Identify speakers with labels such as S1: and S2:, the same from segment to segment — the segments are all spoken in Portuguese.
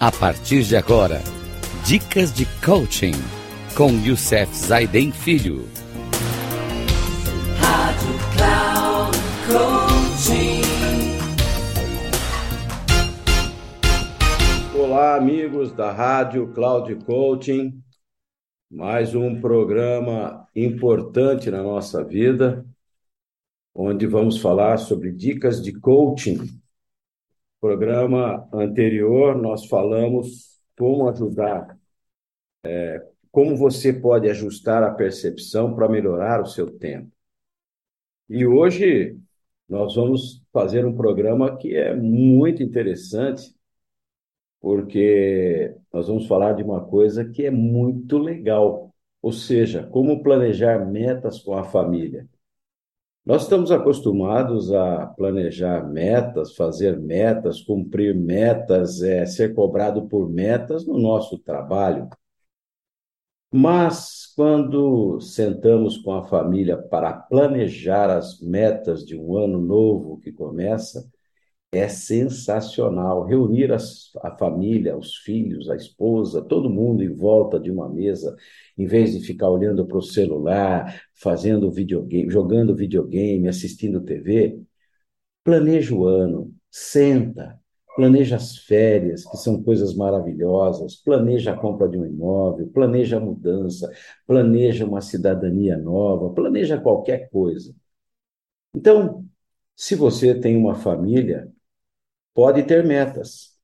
S1: A partir de agora, dicas de coaching com Youssef Zaiden Filho. Rádio Cloud
S2: Coaching. Olá, amigos da Rádio Cloud Coaching. Mais um programa importante na nossa vida, onde vamos falar sobre dicas de coaching programa anterior, nós falamos como ajudar, é, como você pode ajustar a percepção para melhorar o seu tempo. E hoje nós vamos fazer um programa que é muito interessante, porque nós vamos falar de uma coisa que é muito legal, ou seja, como planejar metas com a família. Nós estamos acostumados a planejar metas, fazer metas, cumprir metas, é, ser cobrado por metas no nosso trabalho. Mas quando sentamos com a família para planejar as metas de um ano novo que começa, é sensacional reunir as, a família, os filhos, a esposa, todo mundo em volta de uma mesa, em vez de ficar olhando para o celular, fazendo videogame, jogando videogame, assistindo TV. Planeja o ano, senta, planeja as férias, que são coisas maravilhosas, planeja a compra de um imóvel, planeja a mudança, planeja uma cidadania nova, planeja qualquer coisa. Então, se você tem uma família, pode ter metas.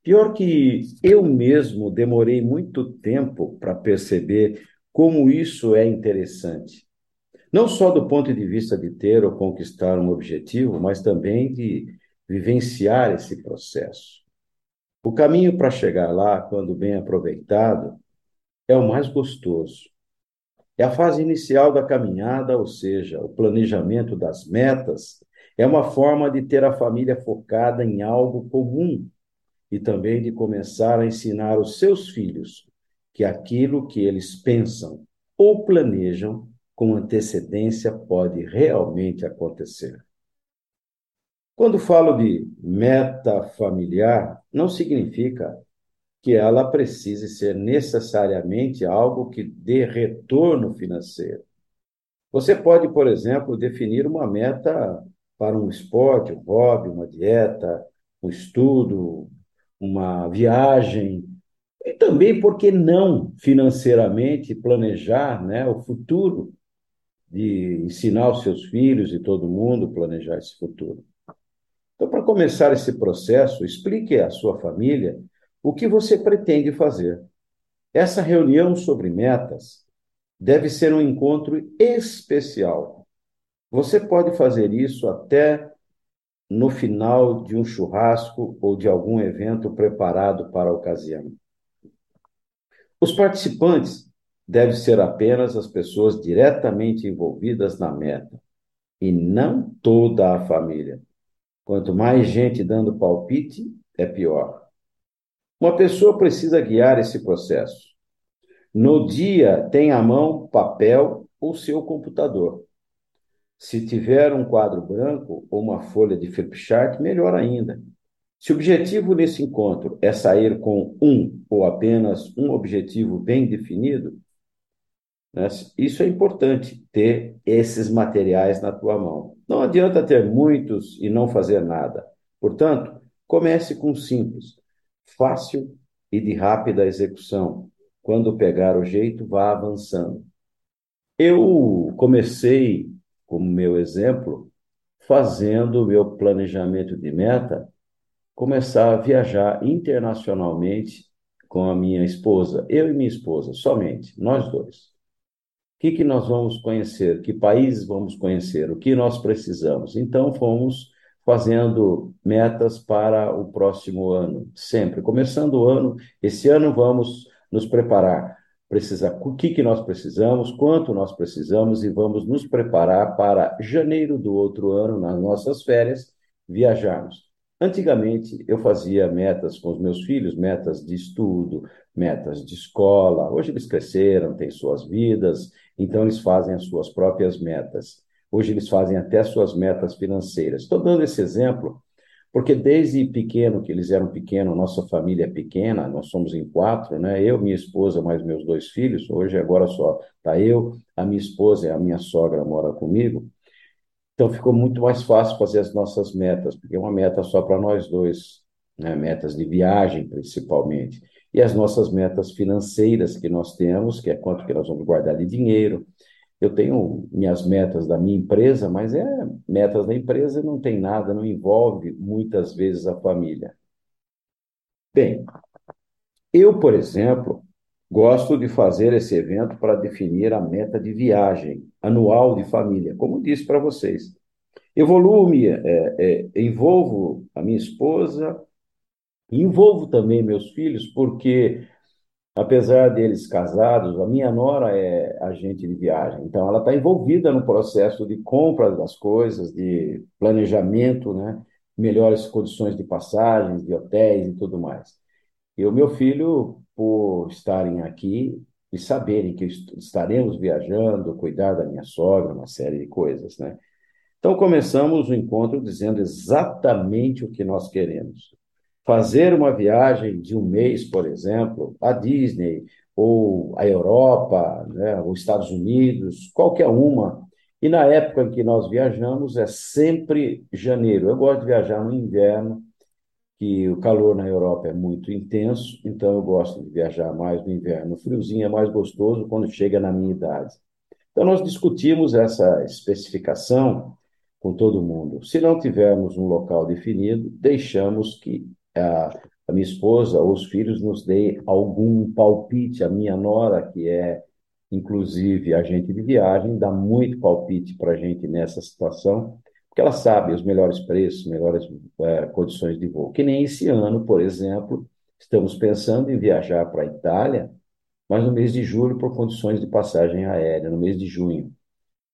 S2: Pior que eu mesmo demorei muito tempo para perceber como isso é interessante. Não só do ponto de vista de ter ou conquistar um objetivo, mas também de vivenciar esse processo. O caminho para chegar lá, quando bem aproveitado, é o mais gostoso. É a fase inicial da caminhada, ou seja, o planejamento das metas é uma forma de ter a família focada em algo comum e também de começar a ensinar os seus filhos que aquilo que eles pensam ou planejam com antecedência pode realmente acontecer. Quando falo de meta familiar, não significa que ela precise ser necessariamente algo que dê retorno financeiro. Você pode, por exemplo, definir uma meta para um esporte, um hobby, uma dieta, um estudo, uma viagem, e também, por que não, financeiramente, planejar né, o futuro, de ensinar os seus filhos e todo mundo planejar esse futuro. Então, para começar esse processo, explique à sua família o que você pretende fazer. Essa reunião sobre metas deve ser um encontro especial você pode fazer isso até no final de um churrasco ou de algum evento preparado para a ocasião. Os participantes devem ser apenas as pessoas diretamente envolvidas na meta e não toda a família. Quanto mais gente dando palpite, é pior. Uma pessoa precisa guiar esse processo. No dia, tem à mão papel ou seu computador. Se tiver um quadro branco ou uma folha de flipchart, melhor ainda. Se o objetivo nesse encontro é sair com um ou apenas um objetivo bem definido, né, isso é importante, ter esses materiais na tua mão. Não adianta ter muitos e não fazer nada. Portanto, comece com simples, fácil e de rápida execução. Quando pegar o jeito, vá avançando. Eu comecei como meu exemplo, fazendo o meu planejamento de meta, começar a viajar internacionalmente com a minha esposa, eu e minha esposa, somente, nós dois. O que, que nós vamos conhecer? Que países vamos conhecer? O que nós precisamos? Então, fomos fazendo metas para o próximo ano, sempre. Começando o ano, esse ano vamos nos preparar precisa, o que, que nós precisamos, quanto nós precisamos e vamos nos preparar para janeiro do outro ano, nas nossas férias, viajarmos. Antigamente, eu fazia metas com os meus filhos, metas de estudo, metas de escola. Hoje eles cresceram, têm suas vidas, então eles fazem as suas próprias metas. Hoje eles fazem até suas metas financeiras. Estou dando esse exemplo Porque desde pequeno, que eles eram pequenos, nossa família é pequena, nós somos em quatro, né? Eu, minha esposa, mais meus dois filhos. Hoje, agora só tá eu, a minha esposa e a minha sogra mora comigo. Então ficou muito mais fácil fazer as nossas metas, porque é uma meta só para nós dois, né? Metas de viagem, principalmente. E as nossas metas financeiras que nós temos, que é quanto que nós vamos guardar de dinheiro, eu tenho minhas metas da minha empresa, mas é metas da empresa não tem nada, não envolve muitas vezes a família. Bem, eu, por exemplo, gosto de fazer esse evento para definir a meta de viagem anual de família, como disse para vocês. Evoluo-me, é, é, envolvo a minha esposa, envolvo também meus filhos, porque apesar deles casados, a minha nora é agente de viagem, então ela está envolvida no processo de compra das coisas, de planejamento, né? melhores condições de passagens, de hotéis e tudo mais. E o meu filho, por estarem aqui e saberem que estaremos viajando, cuidar da minha sogra, uma série de coisas, né? Então começamos o encontro dizendo exatamente o que nós queremos fazer uma viagem de um mês, por exemplo, à Disney, ou à Europa, né, os Estados Unidos, qualquer uma. E na época em que nós viajamos é sempre janeiro. Eu gosto de viajar no inverno, que o calor na Europa é muito intenso, então eu gosto de viajar mais no inverno. O friozinho é mais gostoso quando chega na minha idade. Então nós discutimos essa especificação com todo mundo. Se não tivermos um local definido, deixamos que a, a minha esposa os filhos nos dê algum palpite. A minha nora, que é inclusive agente de viagem, dá muito palpite para a gente nessa situação, porque ela sabe os melhores preços, melhores é, condições de voo. Que nem esse ano, por exemplo, estamos pensando em viajar para a Itália, mas no mês de julho por condições de passagem aérea, no mês de junho,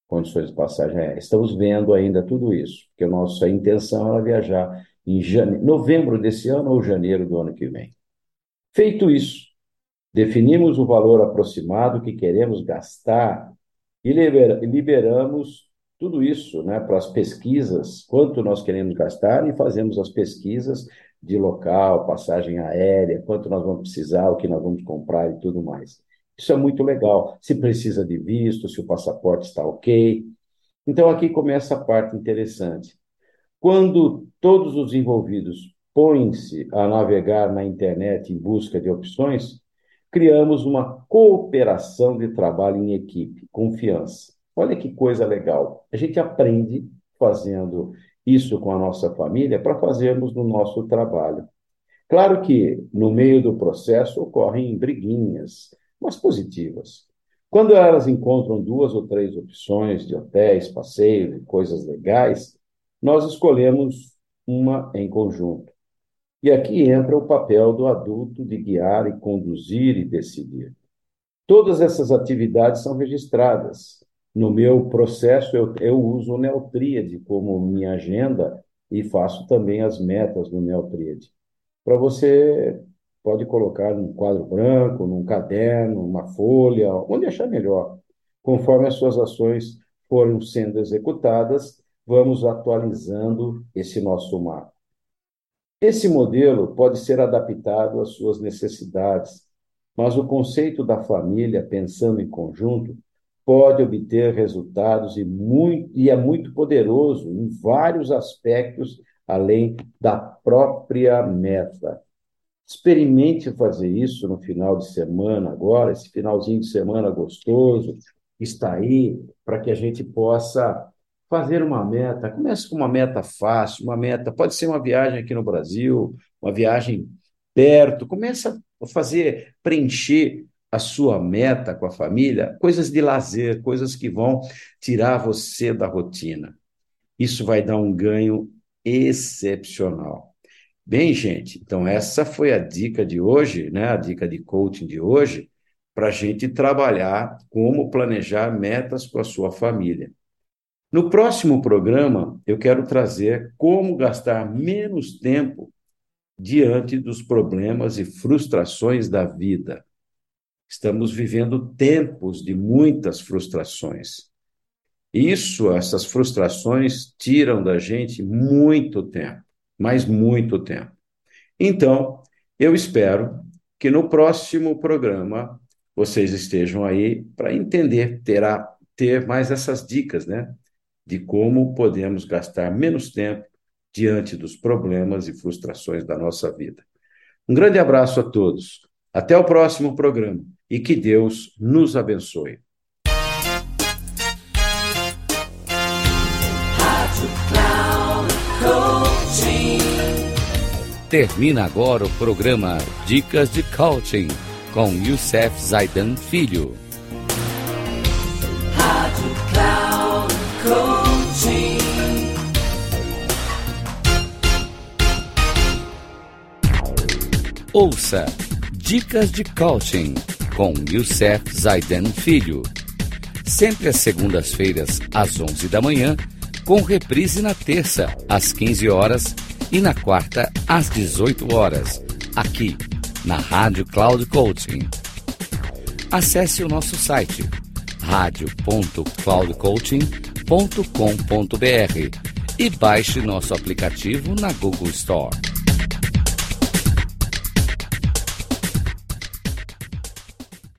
S2: condições de passagem aérea. Estamos vendo ainda tudo isso, porque a nossa intenção era viajar em jane... novembro desse ano ou janeiro do ano que vem. Feito isso, definimos o valor aproximado que queremos gastar e liberamos tudo isso né, para as pesquisas, quanto nós queremos gastar, e fazemos as pesquisas de local, passagem aérea, quanto nós vamos precisar, o que nós vamos comprar e tudo mais. Isso é muito legal. Se precisa de visto, se o passaporte está ok. Então aqui começa a parte interessante. Quando todos os envolvidos põem-se a navegar na internet em busca de opções, criamos uma cooperação de trabalho em equipe, confiança. Olha que coisa legal. A gente aprende fazendo isso com a nossa família para fazermos no nosso trabalho. Claro que no meio do processo ocorrem briguinhas, mas positivas. Quando elas encontram duas ou três opções de hotéis, passeios, coisas legais, nós escolhemos uma em conjunto. E aqui entra o papel do adulto de guiar e conduzir e decidir. Todas essas atividades são registradas. No meu processo, eu, eu uso o Neotríade como minha agenda e faço também as metas do Neotríade. Para você, pode colocar num quadro branco, num caderno, uma folha, onde achar melhor. Conforme as suas ações forem sendo executadas, vamos atualizando esse nosso mapa. Esse modelo pode ser adaptado às suas necessidades, mas o conceito da família, pensando em conjunto, pode obter resultados e, muito, e é muito poderoso em vários aspectos, além da própria meta. Experimente fazer isso no final de semana, agora, esse finalzinho de semana gostoso, está aí, para que a gente possa fazer uma meta. Comece com uma meta fácil, uma meta, pode ser uma viagem aqui no Brasil, uma viagem perto. Comece a fazer, preencher a sua meta com a família, coisas de lazer, coisas que vão tirar você da rotina. Isso vai dar um ganho excepcional. Bem, gente, então essa foi a dica de hoje, né? A dica de coaching de hoje, para a gente trabalhar como planejar metas com a sua família. No próximo programa, eu quero trazer como gastar menos tempo diante dos problemas e frustrações da vida. Estamos vivendo tempos de muitas frustrações. Isso, essas frustrações, tiram da gente muito tempo.
S1: mas muito tempo. Então, eu espero que no próximo programa vocês estejam aí para entender, terá ter mais essas dicas, né? De como podemos gastar menos tempo diante dos problemas e frustrações da nossa vida. Um grande abraço a todos. Até o próximo programa e que Deus nos abençoe.
S2: Termina agora o programa Dicas de Coaching com Youssef Zaidan Filho. Ouça Dicas de Coaching com Youssef Zaidan Filho. Sempre às segundas-feiras, às 11 da manhã, com reprise na terça, às 15 horas e na quarta, às 18 horas, aqui na Rádio Cloud Coaching. Acesse o nosso site radio.cloudcoaching.com.br e baixe nosso aplicativo na Google Store.